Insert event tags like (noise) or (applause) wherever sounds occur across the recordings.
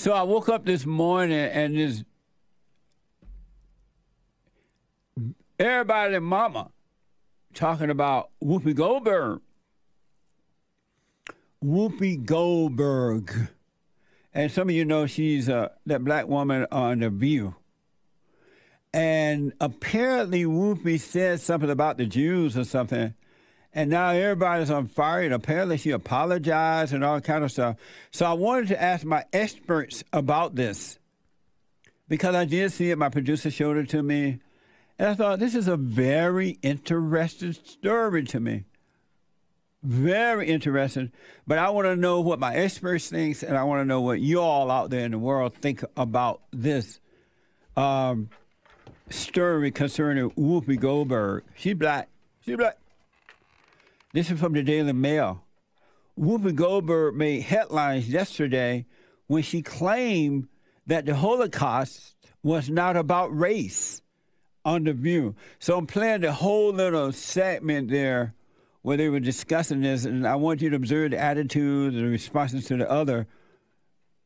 So I woke up this morning and this everybody mama talking about Whoopi Goldberg. Whoopi Goldberg. And some of you know she's uh, that black woman on The View. And apparently Whoopi said something about the Jews or something. And now everybody's on fire. And apparently she apologized and all kind of stuff. So I wanted to ask my experts about this because I did see it. My producer showed it to me. And I thought, this is a very interesting story to me. Very interesting. But I want to know what my experts think, and I want to know what you all out there in the world think about this um, story concerning Whoopi Goldberg. She's black. She's black. This is from the Daily Mail. Whoopi Goldberg made headlines yesterday when she claimed that the Holocaust was not about race on the view. So I'm playing the whole little segment there where they were discussing this, and I want you to observe the attitudes and the responses to the other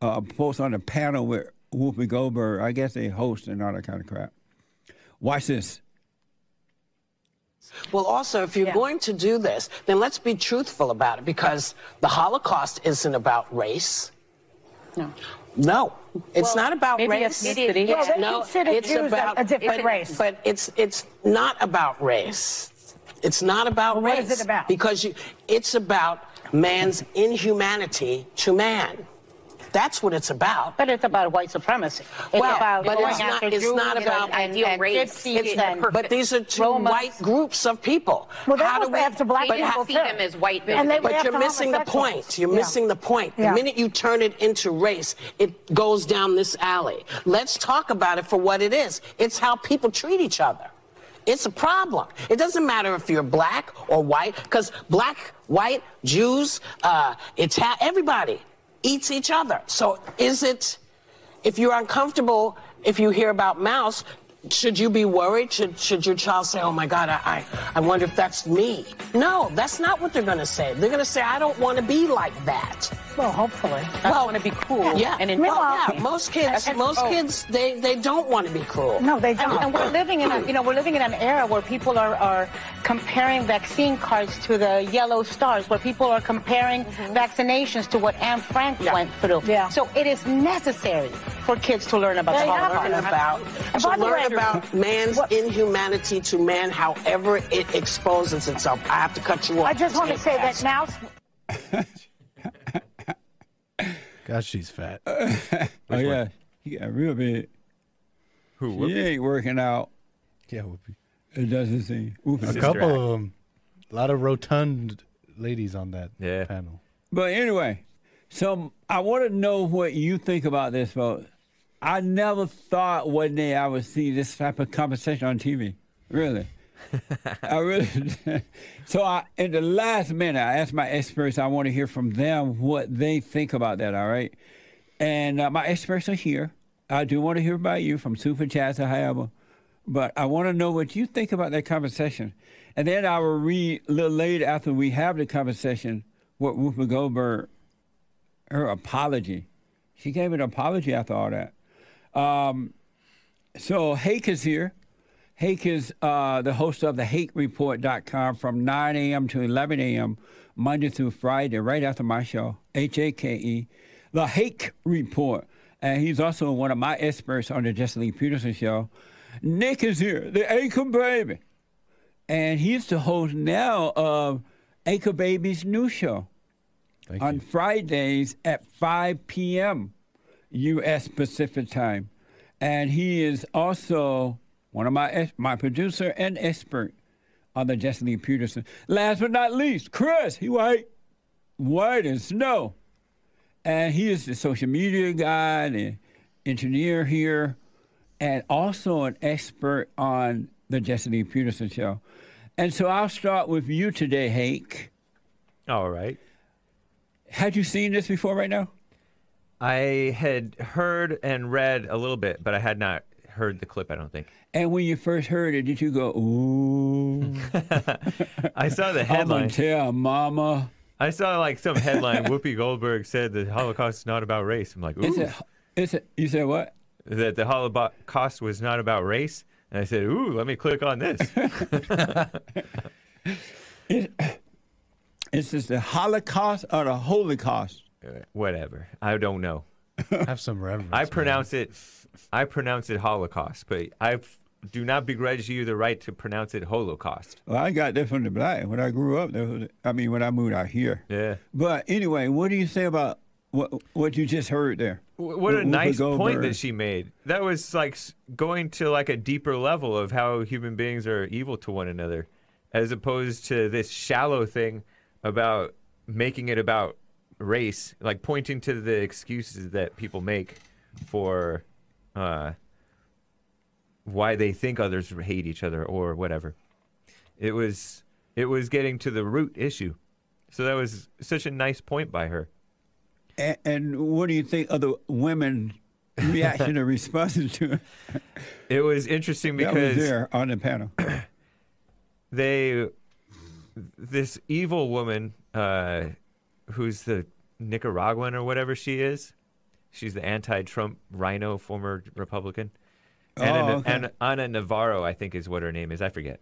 uh, folks on the panel with Whoopi Goldberg. I guess they host and all that kind of crap. Watch this. Well, also, if you're Yeah. going to do this, then let's be truthful about it because the Holocaust isn't about race. No. No, it's not about maybe race. It's- Well, they no, it's Jews about a different but- race. But it's it's not about race. It's not about Well, race. is it about? Because you, it's about man's inhumanity to man. That's what it's about. But it's about white supremacy. It's Well, about but going it's not- after it's Jews not and- about and, ideal and race. gypsies It's- and but these are two Romas. white groups of people. Well, they How must do we have to black They people don't see them as white And they But you're missing the point. You're Yeah. missing the point. Yeah. The minute you turn it into race, it goes down this alley. Let's talk about it for what it is. It's how people treat each other. It's a problem. It doesn't matter if you're black or white, because black, white, Jews, uh, it's ha- everybody eats each other. So is it, if you're uncomfortable, if you hear about mouse, should you be worried? Should, should your child say, oh my God, I, I, I wonder if that's me? No, that's not what they're going to say. They're going to say, I don't want to be like that. Well, hopefully. Well, I want to be cool. Yeah, And in well, yeah, most kids, And- most oh. kids, they, they don't want to be cruel. No, they don't. and we're living in a, you know, we're living in an era where people are, are comparing vaccine cards to the yellow stars, where people are comparing mm-hmm. vaccinations to what Anne Frank went through. Yeah. So it is necessary for kids to learn about They the have learn about to learn way- about man's What- inhumanity to man, however it exposes itself. I have to cut you off. I just want to say that now. (laughs) God, she's fat. (laughs) Oh, yeah. He got real big. Who? He ain't working out. Yeah, Whoopi. It doesn't seem. Ooh. A couple Act. of them. A lot of rotund ladies on that Yeah. panel. But anyway, so I want to know what you think about this, folks. I never thought one day I would see this type of conversation on TV. Really. I really. (laughs) so I, in the last minute, I asked my experts. I want to hear from them what they think about that. All right, and uh, my experts are here. I do want to hear about you from super chats or however, but I want to know what you think about that conversation, and then I will read a little later after we have the conversation what Whoopi Goldberg, her apology. She gave an apology after all that. Um, so Hake is here. Hake is uh, the host of the HakeReport.com from 9 a.m. to 11 a.m. Monday through Friday, right after my show, H A K E, the Hake Report. And he's also one of my experts on the Jesse Lee Peterson show. Nick is here, the Anchor Baby. And he's the host now of Anchor Baby's new show Thank on you. Fridays at 5 p.m. U.S. Pacific time, and he is also one of my my producer and expert on the Jesse Lee Peterson. Last but not least, Chris. He white, white as snow, and he is the social media guy, the engineer here, and also an expert on the Jesse Lee Peterson show. And so I'll start with you today, Hake. All right. Had you seen this before right now? I had heard and read a little bit, but I had not heard the clip. I don't think. And when you first heard it, did you go, ooh, (laughs) I saw the (laughs) I'm headline. tell mama? I saw like some headline. Whoopi Goldberg said the Holocaust is not about race. I'm like, Is ooh. it, It's a, you said what? that the Holocaust was not about race. And I said, "Ooh, let me click on this." (laughs) Is this the Holocaust or the Holocaust? Uh, Whatever. I don't know. Have some reverence. I man. pronounce it. I pronounce it Holocaust, but I do not begrudge you the right to pronounce it Holocaust. Well, I got that from the black. When I grew up, there was, I mean, when I moved out here. Yeah. But anyway, what do you say about what what you just heard there? W- What a nice point that she made. That was like going to like a deeper level of how human beings are evil to one another, as opposed to this shallow thing about making it about race, like pointing to the excuses that people make for uh, why they think others hate each other or whatever. It was it was getting to the root issue. So that was such a nice point by her. And, and what do you think of the women reaction or responses to it? It was interesting That was because there on the panel. (clears throat) they this evil woman uh who's the nicaraguan or whatever she is she's the anti-trump RINO former republican anna, Oh, okay. Anna, Ana navarro i think is what her name is i forget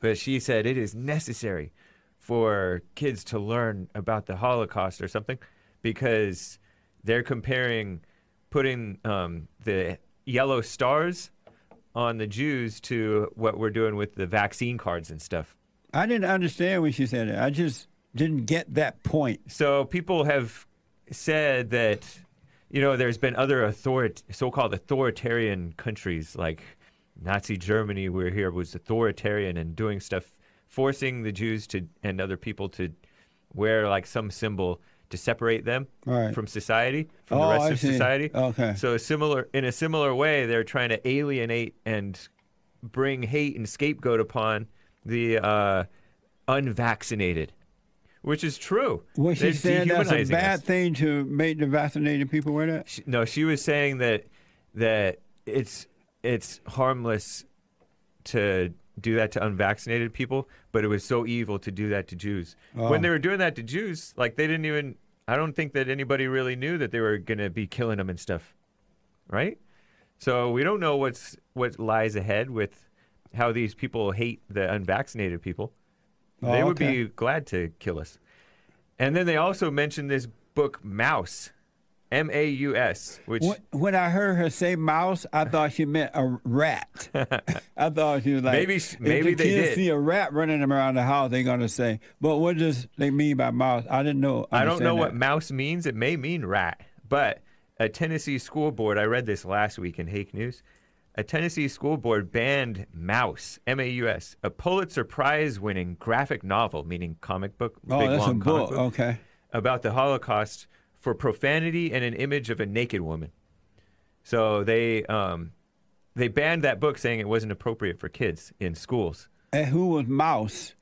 but she said it is necessary for kids to learn about the holocaust or something because they're comparing putting um, the yellow stars on the jews to what we're doing with the vaccine cards and stuff I didn't understand when she said it. I just didn't get that point. So people have said that you know there's been other author- so-called authoritarian countries like Nazi Germany where here was authoritarian and doing stuff forcing the Jews to and other people to wear like some symbol to separate them Right. from society from Oh, the rest I of see. society. Okay. So a similar in a similar way they're trying to alienate and bring hate and scapegoat upon the uh, unvaccinated. Which is true. Was she They're saying that's a bad us. thing to make the vaccinated people wear that? She- no, she was saying that that it's it's harmless to do that to unvaccinated people, but it was so evil to do that to Jews. Oh. When they were doing that to Jews, like they didn't even I don't think that anybody really knew that they were going to be killing them and stuff. Right? So we don't know what's what lies ahead with how these people hate the unvaccinated people. Oh, they would okay. be glad to kill us. And then they also mentioned this book Mouse, M A U S, which When- I heard her say mouse, I thought she meant a rat. (laughs) I thought she was like, Maybe sh- if maybe the they kids did. see a rat running around the house, they're gonna say, "But what does they mean by mouse?" I didn't know. I don't know understand what mouse means. It may mean rat, but a Tennessee school board, I read this last week in Hake News. A Tennessee school board banned Mouse, M A U S, a Pulitzer Prize winning graphic novel, meaning comic book, Oh, big that's a long comic book. Okay. about the Holocaust for profanity and an image of a naked woman. So they um, they banned that book, saying it wasn't appropriate for kids in schools. And who was mouse?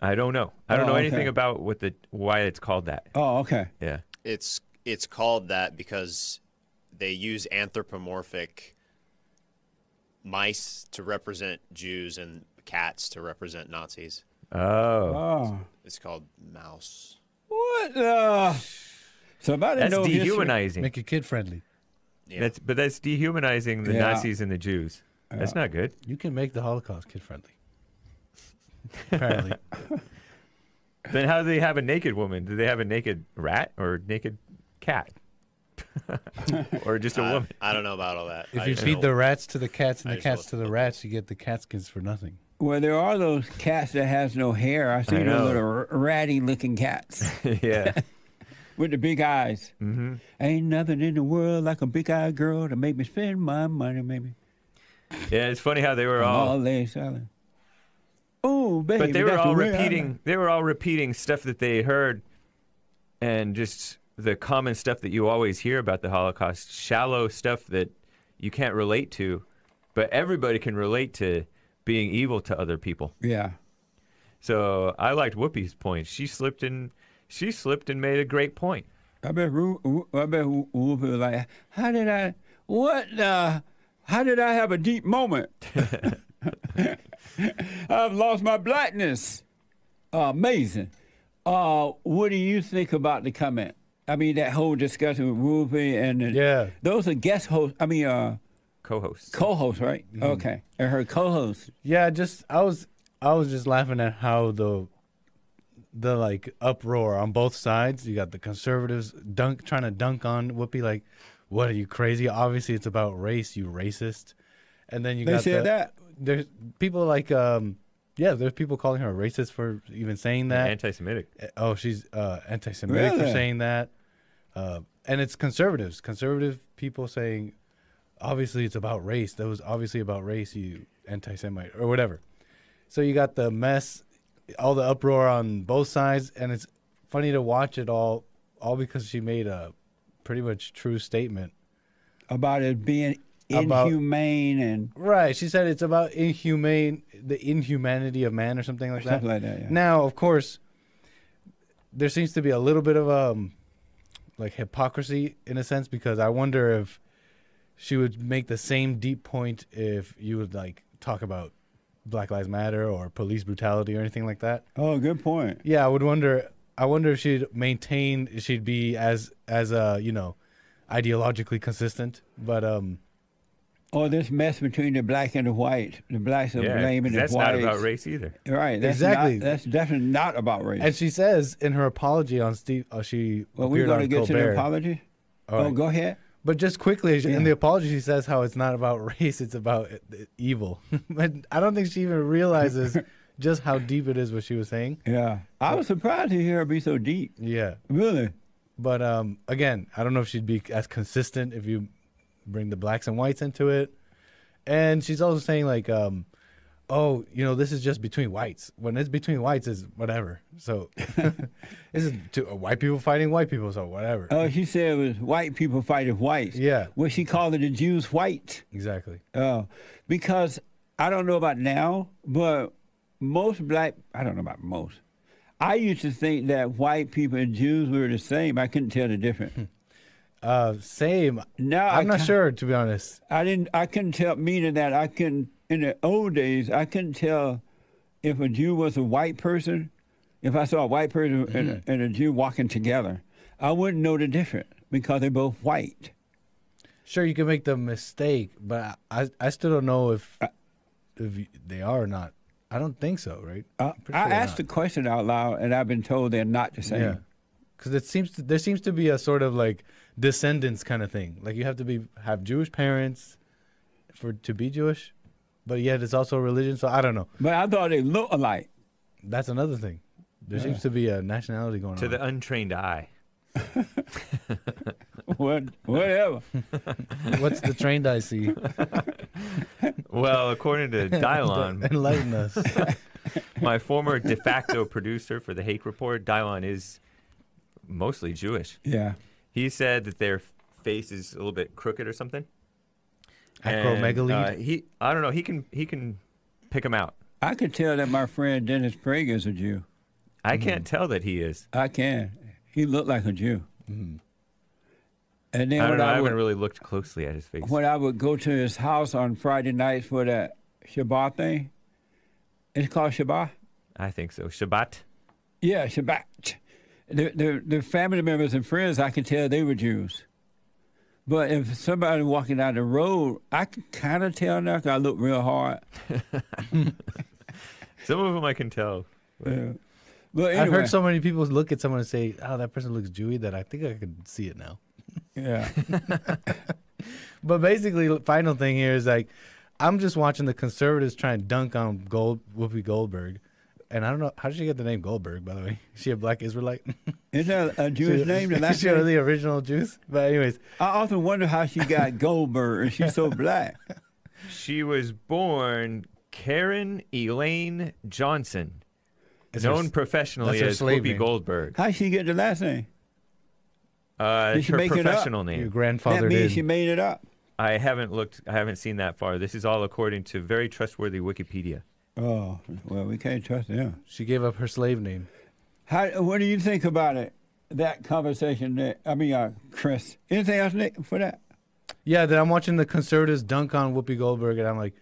I don't know. I don't Oh, know okay. anything about what the why it's called that. Oh, okay. Yeah. It's it's called that because they use anthropomorphic mice to represent Jews and cats to represent Nazis. Oh. Oh, It's called mouse. what? Uh, about That's know history. dehumanizing. Make it kid friendly. Yeah. That's but that's dehumanizing the Yeah. Nazis and the Jews. That's not good. You can make the Holocaust kid friendly. (laughs) Apparently. Then how do they have a naked woman? Do they have a naked rat or naked cat? (laughs) or just a woman? I don't know about all that. If I you feed know- the rats to the cats and I the cats to the it's- rats, you get the catskins for nothing. Well, there are those cats that has no hair. I see I those little ratty-looking cats (laughs) yeah. (laughs) with the big eyes. Mm-hmm. Ain't nothing in the world like a big-eyed girl to make me spend my money, maybe. Yeah, it's funny how they were all all day selling. Oh, baby, but they were all the way repeating they were all repeating stuff that they heard and just the common stuff that you always hear about the holocaust shallow stuff that you can't relate to but everybody can relate to being evil to other people. Yeah. so i liked whoopi's point she slipped in she slipped and made a great point I bet. Ru- I bet. Whoopi was like, "How did I? What? Uh, how did I have a deep moment? (laughs) I've lost my blackness. amazing. Uh, what do you think about the comment? I mean, that whole discussion with Whoopi and the- Yeah. those are guest hosts. I mean, uh, Co-hosts. co-hosts, right? Mm-hmm. Okay, and her co-host. Yeah, just I was I was just laughing at how the the like uproar on both sides. You got the conservatives dunk trying to dunk on Whoopi like, "What are you crazy? Obviously, it's about race, you racist." And then you They got said the, that. There's people like um yeah, there's people calling her a racist for even saying that. Anti-Semitic. oh, she's uh, anti-Semitic for saying that, uh, and it's conservatives, conservative people saying, obviously it's about race. That was obviously about race, you anti-Semite or whatever. So you got the mess, all the uproar on both sides, and it's funny to watch it all, all because she made a pretty much true statement. about it being About- inhumane and Right. She said it's about inhumane, the inhumanity of man or something like something that. (laughs) like that. Yeah. Now, of course, there seems to be a little bit of um, like hypocrisy in a sense because I wonder if she would make the same deep point if you would like talk about Black Lives Matter or police brutality or anything like that. oh, good point. Yeah, I would wonder. I wonder if she'd maintain. She'd be as as uh you know, ideologically consistent. But um, Or this mess between the black and the white. The blacks are Yeah, blaming 'cause the that's whites. not about race either. Right. That's Exactly. Not, that's definitely not about race. and she says in her apology on Steve, uh, she well, we're going to on get to the apology. All oh, right. go ahead. But just quickly, Yeah. in the apology, she says how it's not about (laughs) race; it's about uh, evil. (laughs) but I don't think she even realizes (laughs) just how deep it is what she was saying. Yeah. I was surprised to hear her be so deep. Yeah, Really. but um, again, I don't know if she'd be as consistent if you bring the blacks and whites into it. And she's also saying like, um, oh, you know, this is just between whites. When it's between whites, is whatever. So (laughs) (laughs) this is two, uh, white people fighting white people, so whatever. Oh, she said it was white people fighting whites. Yeah. Well, she called it the Jews white. exactly. Oh, because I don't know about now, but most black, I don't know about most. I used to think that white people and Jews were the same. I couldn't tell the difference. (laughs) Uh, same. Now I'm not sure to be honest. I didn't. I couldn't tell. Meaning that I couldn't. In the old days, I couldn't tell if a Jew was a white person. If I saw a white person and, a, mm-hmm. and a Jew walking together, I wouldn't know the difference because they're both white. Sure, you can make the mistake, but I I still don't know if uh, if they are or not. I don't think so, right? I, I'm I sure asked the question out loud, and I've been told they're not the same. Yeah, because it seems to, there seems to be a sort of like descendants kind of thing. Like you have to be have Jewish parents for to be Jewish, but yet it's also a religion. So I don't know. But I thought they look alike. That's another thing. There seems to be a nationality going To on. To the untrained eye. (laughs) What, whatever. What's the trained I see? Well, according to (laughs) Dylon, Enlighten us. (laughs) my former de facto producer for the Hake Report, Dylon is mostly Jewish. Yeah. He said that their face is a little bit crooked or something. And, Acromegaly. uh, he, I don't know. He can he can pick them out. I could tell that my friend Dennis Prager is a Jew. I Mm-hmm. can't tell that he is. I can. He looked like a Jew. Mm-hmm. And then I don't know. I I, haven't really looked closely at his face. when I would go to his house on Friday nights for that Shabbat thing, it's called Shabbat. I think so. Shabbat. Yeah, Shabbat. The, the, the family members and friends, I could tell they were Jews. But if somebody walking down the road, I can kind of tell now 'cause I look real hard. (laughs) Some of them I can tell. Yeah. But anyway, I've heard so many people look at someone and say, "Oh, that person looks Jewy," that I think I could see it now. yeah. (laughs) But basically, final thing here is like, I'm just watching the conservatives try and dunk on Gold Whoopi Goldberg, and I don't know how did she get the name Goldberg. By the way, is she a black Israelite? (laughs) Is that a (laughs) Jewish name? The (laughs) Is she one of name? the original Jews? But anyways, I often wonder how she got Goldberg and she's so black. She was born Karen Elaine Johnson, Is her known s- professionally that's her as slave Whoopi name. Goldberg. How she get the last name? Uh, Did she her make it up? professional your name. grandfather that means did. she made it up. I haven't looked. I haven't seen that far. This is all according to very trustworthy Wikipedia. Oh, well, we can't trust them. She gave up her slave name. How, what do you think about it? That conversation. I mean, uh, Chris. Anything else, Nick, for that? Yeah, that I'm watching the conservatives dunk on Whoopi Goldberg, and I'm like,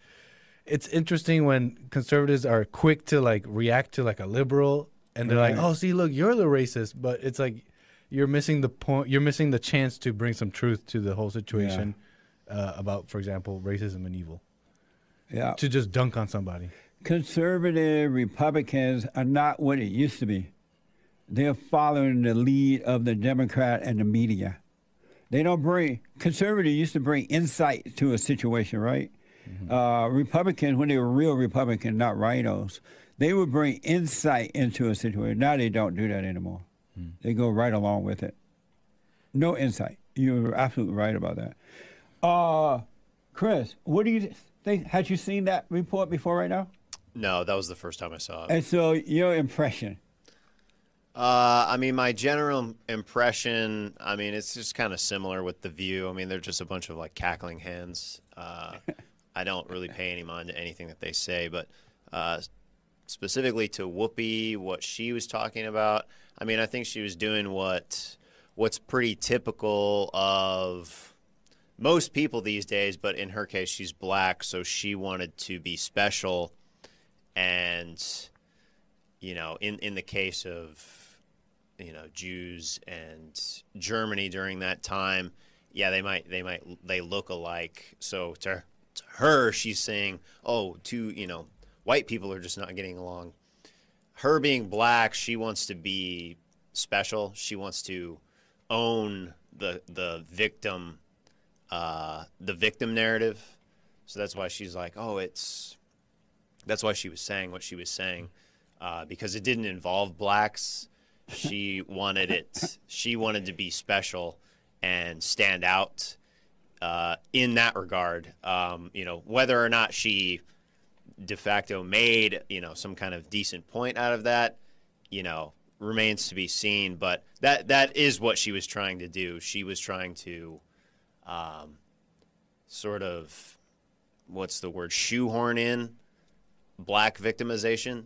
it's interesting when conservatives are quick to like react to like a liberal, and they're like, oh, see, look, you're the racist, but it's like you're missing the point. You're missing the chance to bring some truth to the whole situation uh, about, for example, racism and evil. Yeah. To just dunk on somebody. Conservative Republicans are not what it used to be. They're following the lead of the Democrat and the media. They don't bring conservative used to bring insight to a situation, right? Uh, Republicans, when they were real Republican, not RINOs, they would bring insight into a situation. Now they don't do that anymore. They go right along with it. No insight. You're absolutely right about that. Uh, Chris, what do you think? Had you seen that report before right now? No, that was the first time I saw it. And so your impression. Uh, I mean, my general impression, I mean, it's just kind of similar with The View. I mean, they're just a bunch of like cackling hens. Uh, I don't really pay any mind to anything that they say, but uh, specifically to Whoopi, what she was talking about, I mean, I think she was doing what what's pretty typical of most people these days, but in her case, she's black, so she wanted to be special, and you know, in in the case of you know Jews and Germany during that time, yeah, they might they might they look alike. So to, to her, she's saying, "Oh, two you know, white people are just not getting along." Her being black, she wants to be special. She wants to own the the victim uh, the victim narrative. So that's why she's like, "Oh, it's." That's why she was saying what she was saying, uh, because it didn't involve blacks. She (laughs) wanted it. She wanted to be special and stand out uh, in that regard. Um, you know, whether or not she de facto made you know some kind of decent point out of that, you know, remains to be seen. But that that is what she was trying to do. She was trying to um, sort of what's the word shoehorn in black victimization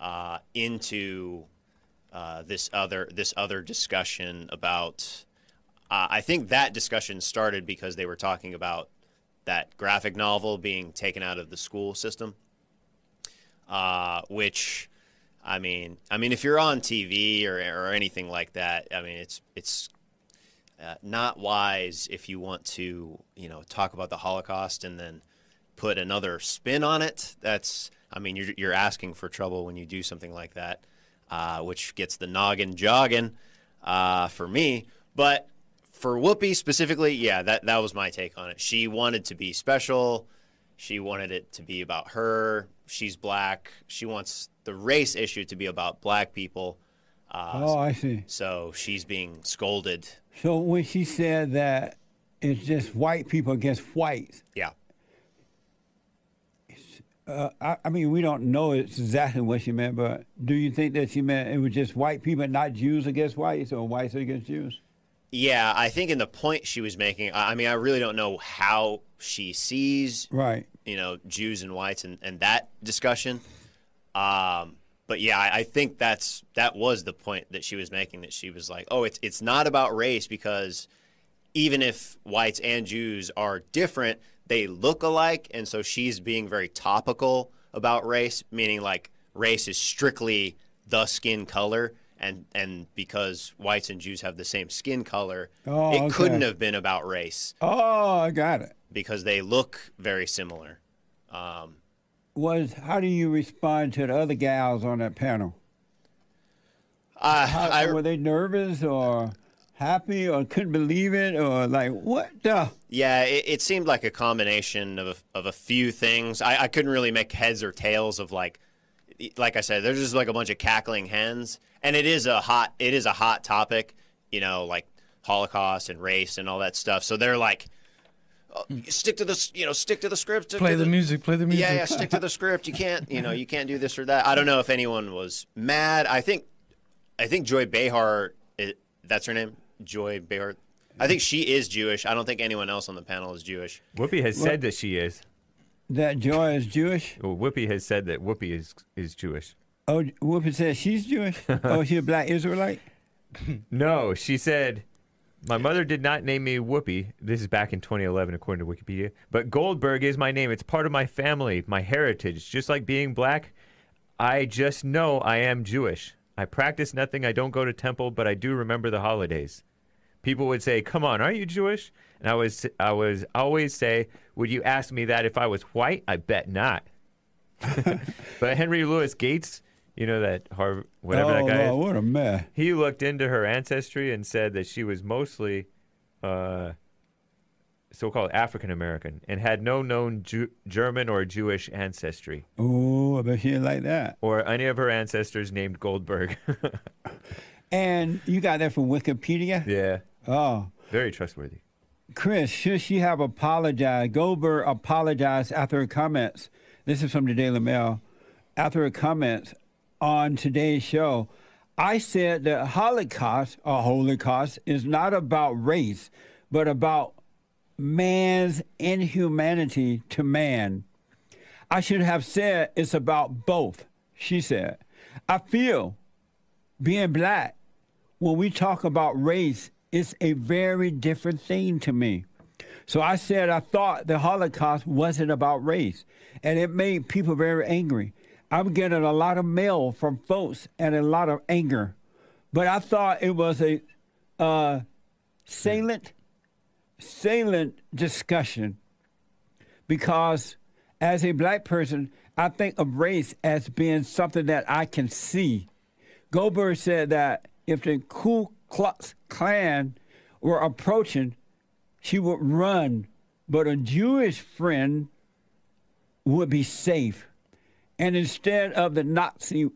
uh, into uh, this other this other discussion about. Uh, I think that discussion started because they were talking about that graphic novel being taken out of the school system, uh, which. I mean, I mean, if you're on TV or, or anything like that, I mean, it's it's uh, not wise if you want to, you know, talk about the Holocaust and then put another spin on it. That's, I mean, you're, you're asking for trouble when you do something like that, uh, which gets the noggin jogging uh, for me. But for Whoopi specifically, yeah, that, that was my take on it. She wanted to be special. She wanted it to be about her. She's black. She wants the race issue to be about black people. Uh, Oh, I see. so she's being scolded. So when she said that it's just white people against whites, Yeah. Uh, I, I mean, we don't know exactly what she meant, but do you think that she meant it was just white people, not Jews against whites, or whites against Jews? Yeah, I think in the point she was making, I mean, I really don't know how she sees, Right. you know, Jews and whites and, and that discussion. Um, but yeah, I, I think that's that was the point that she was making. That she was like, oh, it's it's not about race because even if whites and Jews are different, they look alike, and so she's being very topical about race, meaning like race is strictly the skin color. And, and because whites and Jews have the same skin color, Oh, it okay. couldn't have been about race Oh, I got it. because they look very similar. Um, Was how do you respond to the other gals on that panel? I, How, I, were they nervous or happy or couldn't believe it or like what the? yeah, it, it seemed like a combination of a, of a few things. I, I couldn't really make heads or tails of like, like I said, there's just like a bunch of cackling hens, and it is a hot, it is a hot topic, you know, like Holocaust and race and all that stuff. So they're like, oh, stick to the, you know, stick to the script. stick Play to the music. Play the music. Yeah, yeah, stick to the (laughs) script. You can't, you know, you can't do this or that. I don't know if anyone was mad. I think, I think Joy Behar, i- that's her name, Joy Behar. I think she is Jewish. I don't think anyone else on the panel is Jewish. Whoopi has said that she is. That Joy is Jewish? (laughs) Well, Whoopi has said that Whoopi is is Jewish. Oh, Whoopi says she's Jewish. (laughs) oh, she a black Israelite. (laughs) No, she said, My mother did not name me Whoopi. This is back in 2011, according to Wikipedia. But Goldberg is my name. It's part of my family, my heritage. Just like being black, I just know I am Jewish. I practice nothing. I don't go to temple, but I do remember the holidays. People would say, "Come on, are you Jewish?" And I was I was always say, "Would you ask me that if I was white?" I bet not. (laughs) but Henry Louis Gates, you know that Harvard whatever oh, that guy is, what a mess. he looked into her ancestry and said that she was mostly uh, so-called African American and had no known Ju- German or Jewish ancestry, Oh, I bet she didn't like that. or any of her ancestors named Goldberg. (laughs) And you got that from Wikipedia? yeah, Oh. very trustworthy. Chris, should she have apologized? Goldberg apologized after her comments. This is from the Daily Mail. After her comments on today's show, I said that Holocaust or Holocaust is not about race, but about man's inhumanity to man. I should have said it's about both, she said. I feel being black, when we talk about race, it's a very different thing to me. So I said I thought the Holocaust wasn't about race, and it made people very angry. I'm getting a lot of mail from folks and a lot of anger, but I thought it was a uh, salient, salient discussion because as a black person, I think of race as being something that I can see. Goldberg said that if the Ku Klux Klan were approaching, she would run, but a Jewish friend would be safe. And instead of the Nazi,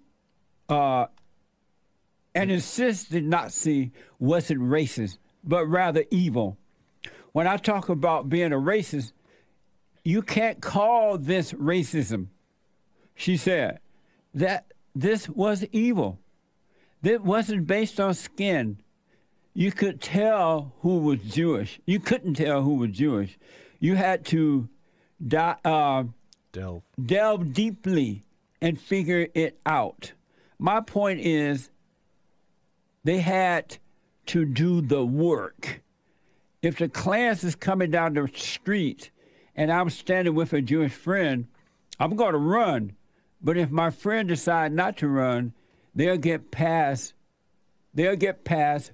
uh, and insist the Nazi wasn't racist, but rather evil. When I talk about being a racist, you can't call this racism. She said that this was evil. That wasn't based on skin. You could tell who was Jewish. You couldn't tell who was Jewish. You had to di- uh, Delve. delve deeply and figure it out. My point is, they had to do the work. If the class is coming down the street and I'm standing with a Jewish friend, I'm going to run. But if my friend decides not to run, they'll get past. They'll get past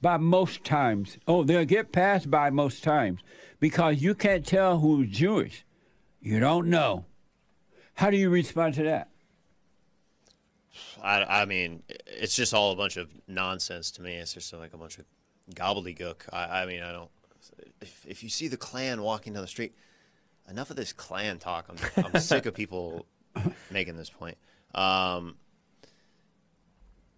by most times. Oh, they'll get passed by most times because you can't tell who's Jewish. You don't know. How do you respond to that? I, I mean, it's just all a bunch of nonsense to me. It's just like a bunch of gobbledygook. I, I mean, I don't. If, if you see the Klan walking down the street, enough of this Klan talk. I'm, I'm sick of people (laughs) making this point. Um,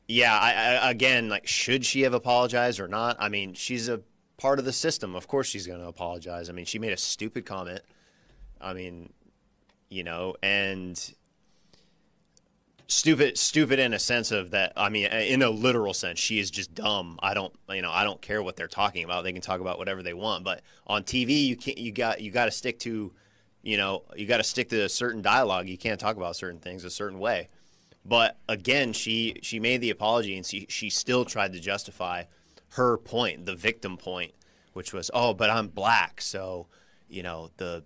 yeah, I, I, again, like, should she have apologized or not? I mean, she's a part of the system. Of course, she's going to apologize. I mean, she made a stupid comment. I mean, you know, and stupid stupid in a sense of that i mean in a literal sense she is just dumb. I don't you know i don't care what they're talking about. They can talk about whatever they want. But on tv you can't you got you got to stick to you know you got to stick to a certain dialogue. You can't talk about certain things a certain way. But again she she made the apology and she she still tried to justify her point the victim point which was oh but i'm black. So you know the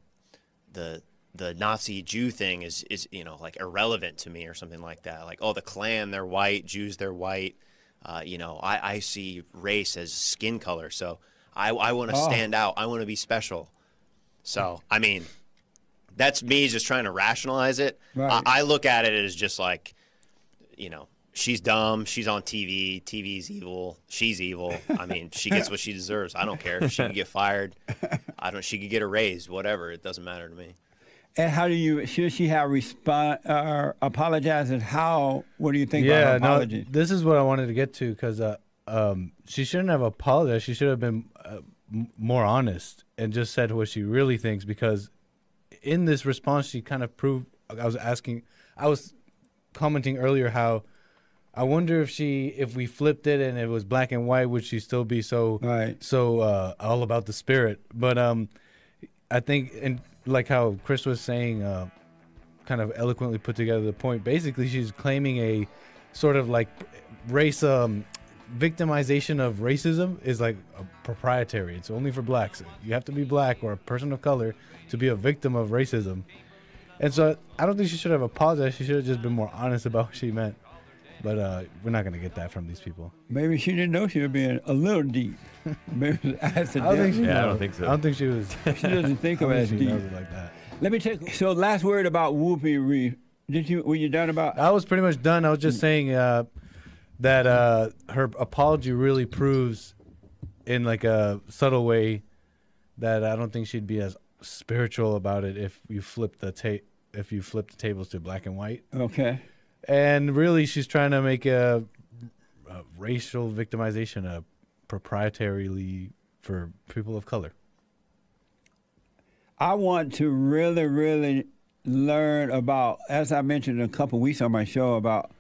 the the Nazi Jew thing is is you know like irrelevant to me or something like that. Like oh the Klan they're white, Jews they're white. Uh, you know I, I see race as skin color, so I I want to Oh. stand out. I want to be special. So I mean, that's me just trying to rationalize it. Right. I, I look at it as just like, you know. She's dumb. She's on TV. TV's evil. She's evil. I mean, she gets what she deserves. I don't care. She could get fired. (laughs) I don't. She could get a raise. Whatever. It doesn't matter to me. And how do you should she have respond uh, apologized and how? What do you think yeah, about her no, this is what I wanted to get to because uh, um, she shouldn't have apologized. She should have been uh, m- more honest and just said what she really thinks. Because in this response, she kind of proved. I was asking, I was commenting earlier how I wonder if she, if we flipped it and it was black and white, would she still be so Right. so uh, all about the spirit? But um, I think and like how Chris was saying, uh, kind of eloquently put together the point. Basically, she's claiming a sort of like race um, victimization of racism is like proprietary. It's only for blacks. You have to be black or a person of color to be a victim of racism. And so I don't think she should have apologized. She should have just been more honest about what she meant. But uh, we're not gonna get that from these people. Maybe she didn't know she was being a little deep. (laughs) Maybe it was I don't think she Yeah, I don't knows. think so. I don't think she was. (laughs) She doesn't think (laughs) I of it don't as think she deep. knows it like that. Let me take. So last word about Whoopi. Re, did you? Were you done about? I was pretty much done. I was just saying uh, that uh, her apology really proves, in like a subtle way, that I don't think she'd be as spiritual about it if you flip the ta- if you flip the tables to black and white. Okay. And really, she's trying to make a, a racial victimization a proprietarily for people of color. I want to really, really learn about, as I mentioned a couple weeks on my show, about.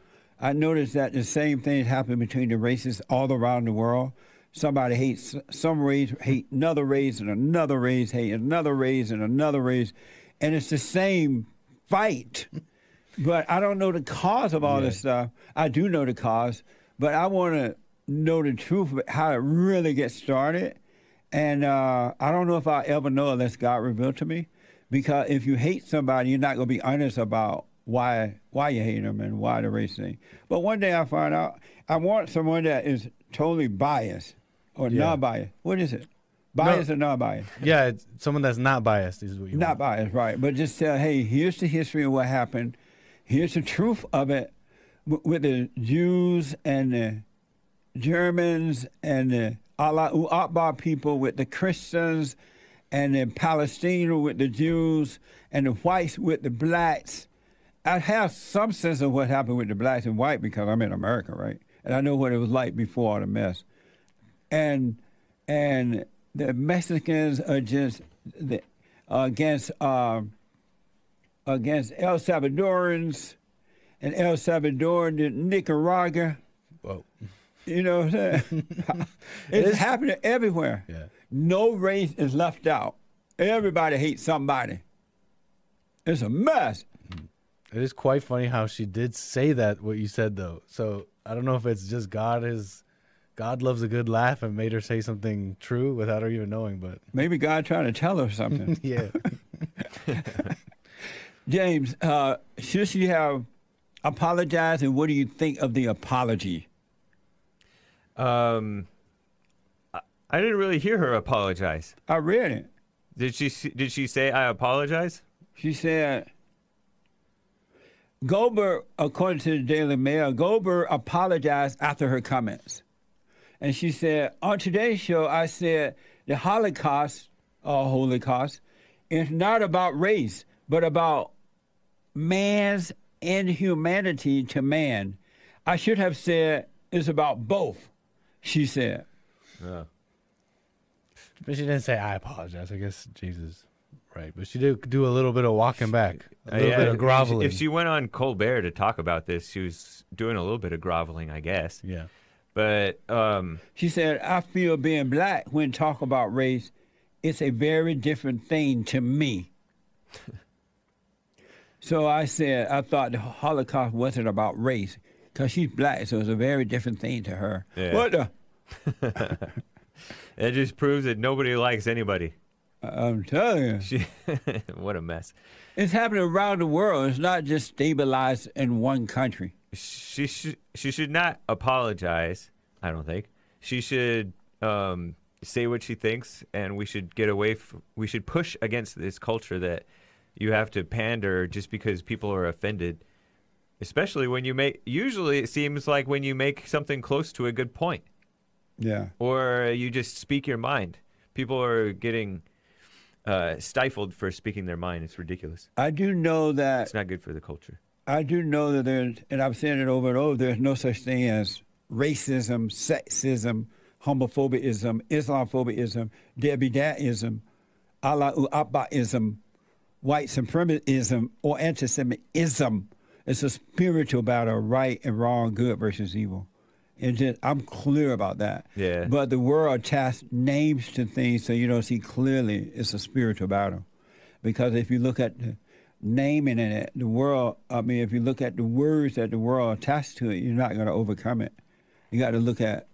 I noticed that the same thing happened between the races all around the world. Somebody hates some race, hate another race, and another race hate another race, and another race, and it's the same fight. But I don't know the cause of all this stuff. I do know the cause, but I want to know the truth of how it really gets started. And uh, I don't know if I'll ever know unless God revealed to me. Because if you hate somebody, you're not going to be honest about why why you hate them and why the race thing. But one day I find out I want someone that is totally biased or Yeah. non-biased. What is it? Biased or non-biased? Yeah, it's someone that's not biased is what you want. Not want. biased, right? But just tell, hey, here's the history of what happened. Here's the truth of it with the Jews and the Germans and the Allah Akbar people with the Christians and the Palestinians with the Jews and the whites with the blacks. I have some sense of what happened with the blacks and white because I'm in America, right? And I know what it was like before all the mess. And and the Mexicans are just the, against um, against El Salvadorans and El Salvador and Nicaragua. Whoa. You know what I'm saying? (laughs) it's happening everywhere. Yeah. No race is left out. Everybody hates somebody. It's a mess. It is quite funny how she did say that what you said though. So I don't know if it's just God is God loves a good laugh and made her say something true without her even knowing, but Maybe God trying to tell her something. (laughs) yeah. (laughs) James, uh, should she have apologized, and what do you think of the apology? Um, I, I didn't really hear her apologize. I read it. Did she? Did she say I apologize? She said, Goldberg, according to the Daily Mail, Goldberg apologized after her comments. And she said, On today's show, I said the Holocaust, or Holocaust, is not about race, but about man's inhumanity to man. I should have said it's about both, she said. Yeah. But she didn't say I apologize. I guess Jesus, right? But she did do a little bit of walking back, a Uh, little yeah, bit of groveling. If she went on Colbert to talk about this, she was doing a little bit of groveling, I guess. yeah, But um, She said, I feel being black when talk about race, it's a very different thing to me. (laughs) so I said, I thought the Holocaust wasn't about race because she's black, so it's a very different thing to her. Yeah. What the? (laughs) it just proves that nobody likes anybody. I'm telling you. She, (laughs) what a mess. It's happening around the world. It's not just stabilized in one country. She should she should not apologize. I don't think she should um, say what she thinks, and we should get away. F- we should push against this culture that you have to pander just because people are offended. Especially when you make. Usually, it seems like when you make something close to a good point, Yeah. or you just speak your mind. People are getting uh, stifled for speaking their mind. It's ridiculous. I do know that It's not good for the culture. I do know that there's, and I've said it over and over, there's no such thing as racism, sexism, homophobiaism, Islamophobism, Debbie Datism, Allah Akbarism, white supremacism, or anti-Semitism. It's a spiritual battle, right and wrong, good versus evil. And just, I'm clear about that. Yeah. But the world attaches names to things so you don't see clearly it's a spiritual battle. Because if you look at the naming in it, the world, I mean, if you look at the words that the world attached to it, you're not going to overcome it. You got to look at,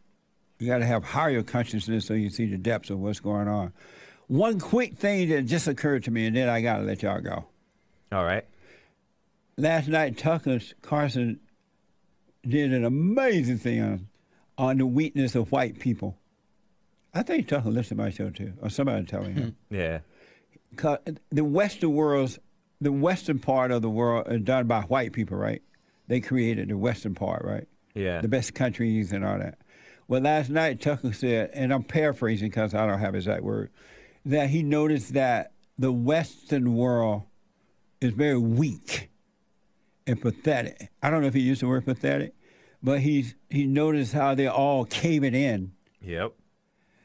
you got to have higher consciousness so you see the depths of what's going on. One quick thing that just occurred to me, and then I got to let y'all go. All right. Last night, Tucker Carlson did an amazing thing on, on the weakness of white people. I think Tucker listened to my show too, or somebody telling him. (laughs) yeah. the Western world's the Western part of the world is done by white people, right? They created the Western part, right? Yeah. The best countries and all that. Well, last night Tucker said, and I'm paraphrasing because I don't have his exact word, that he noticed that the Western world is very weak and pathetic. I don't know if he used the word pathetic, but he's he noticed how they're all caving in. Yep.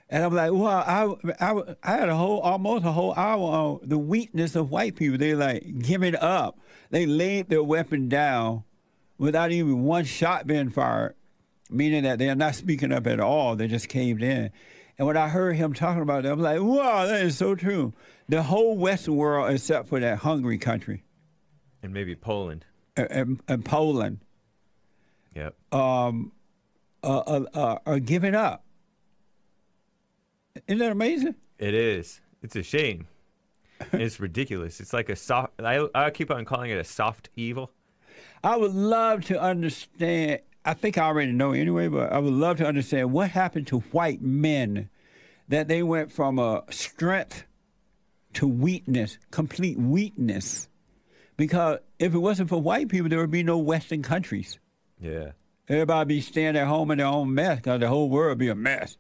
And I'm like, well, I, I, I had a whole, almost a whole hour on the weakness of white people. They like giving up. They laid their weapon down without even one shot being fired, meaning that they're not speaking up at all. They just caved in. And when I heard him talking about that, I'm like, wow, that is so true. The whole Western world, except for that Hungary country And maybe Poland. uh, and, and Poland, Yep. uh, uh, uh, are giving up. Isn't that amazing? It is. It's a shame. it's ridiculous. It's like a soft. I I keep on calling it a soft evil. I would love to understand. I think I already know anyway, but I would love to understand what happened to white men that they went from a strength to weakness, complete weakness. Because if it wasn't for white people, there would be no Western countries. Yeah. Everybody be staying at home in their own mess because the whole world would be a mess.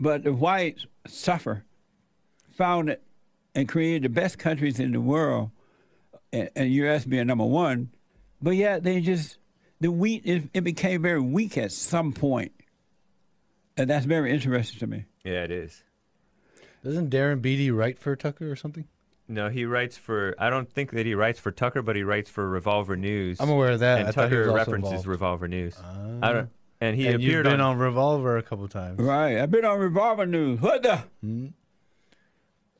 But the whites suffer, found it, and created the best countries in the world, and, and U.S. being number one. But yet they just the wheat it, it became very weak at some point, and that's very interesting to me. Yeah, it is. Doesn't Darren Beattie write for Tucker or something? No, he writes for. I don't think that he writes for Tucker, but he writes for Revolver News. I'm aware of that. And I thought he Tucker was also references involved. Revolver News. I don't. And he and you've appeared been on, on Revolver a couple times. Right, I've been on Revolver News. What the?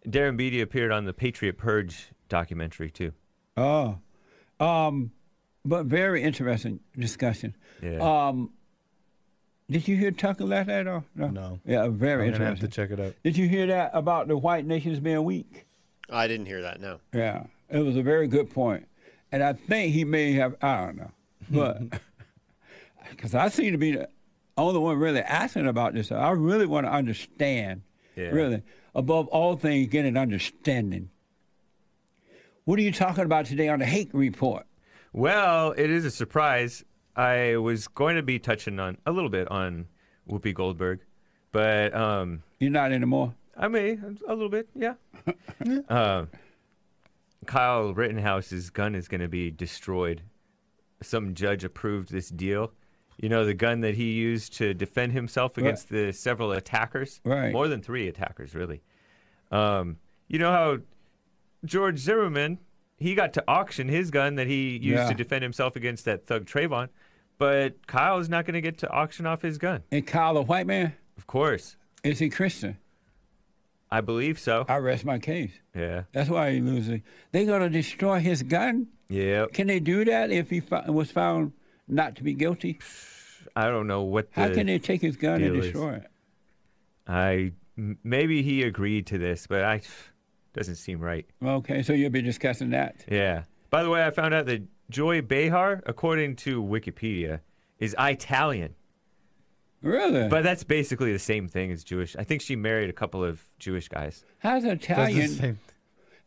Darren Beattie appeared on the Patriot Purge documentary too. Oh, um, but very interesting discussion. Yeah. Um, did you hear Tucker last night or no? No. Yeah, very I'm gonna have interesting. to check it out. Did you hear that about the white nations being weak? I didn't hear that. No. Yeah, it was a very good point, and I think he may have. I don't know, but (laughs) because I seem to be the only one really asking about this. I really want to understand. Yeah. Really, above all things, get an understanding. What are you talking about today on the hate report? Well, it is a surprise. I was going to be touching on a little bit on Whoopi Goldberg, but um, You're not anymore. I may a little bit, yeah. (laughs) uh, Kyle Rittenhouse's gun is going to be destroyed. Some judge approved this deal. You know, the gun that he used to defend himself Right. against the several attackers. Right. More than three attackers, really. Um, you know how George Zimmerman, he got to auction his gun that he used Yeah. to defend himself against that thug Trayvon, but Kyle is not going to get to auction off his gun. And Kyle, a white man, Of course. is he Christian? I believe so. I rest my case. Yeah. That's why he losing. They're gonna destroy his gun. Yeah. Can they do that if he fo- was found not to be guilty? I don't know what the. How can they take his gun and deal is. destroy it? I maybe he agreed to this, but I doesn't seem right. Okay, so you'll be discussing that. Yeah. By the way, I found out that Joy Behar, according to Wikipedia, is Italian, Really? but that's basically the same thing as Jewish. I think she married a couple of Jewish guys. how's Italian?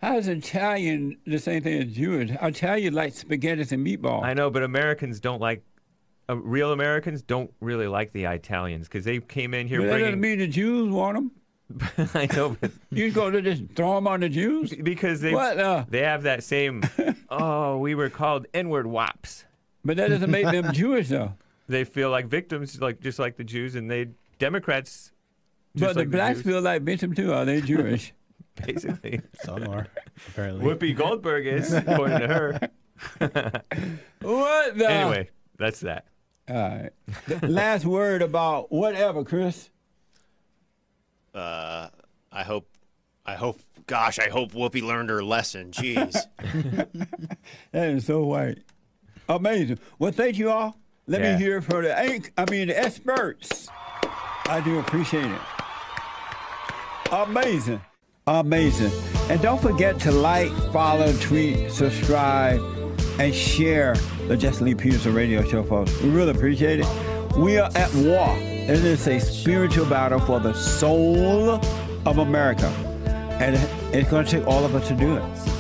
How's Italian the same thing as Jewish? Italian like spaghetti and meatball. I know, but Americans don't like. Uh, real Americans don't really like the Italians because they came in here but that doesn't bringing. mean the Jews want them. (laughs) I know, but You go to just throw them on the Jews? because they What, uh? they have that same. (laughs) oh, we were called N-word wops. But that doesn't make them Jewish though. (laughs) they feel like victims, like just like the Jews, and they Democrats. But just the like blacks Jews, feel like victims too. Are they Jewish? basically. Some are apparently. Whoopi Goldberg is, according to her. what the? Anyway, that's that. All right. The last word about whatever, Chris. Uh, I hope. I hope. Gosh, I hope Whoopi learned her lesson. Jeez. (laughs) That is so white. Amazing. Well, thank you all. Let Yeah. me hear from the ink. I mean the experts. I do appreciate it. Amazing. Amazing. And don't forget to like, follow, tweet, subscribe, and share the Jesse Lee Peterson radio show, folks. We really appreciate it. We are at war. It is a spiritual battle for the soul of America. And it's going to take all of us to do it.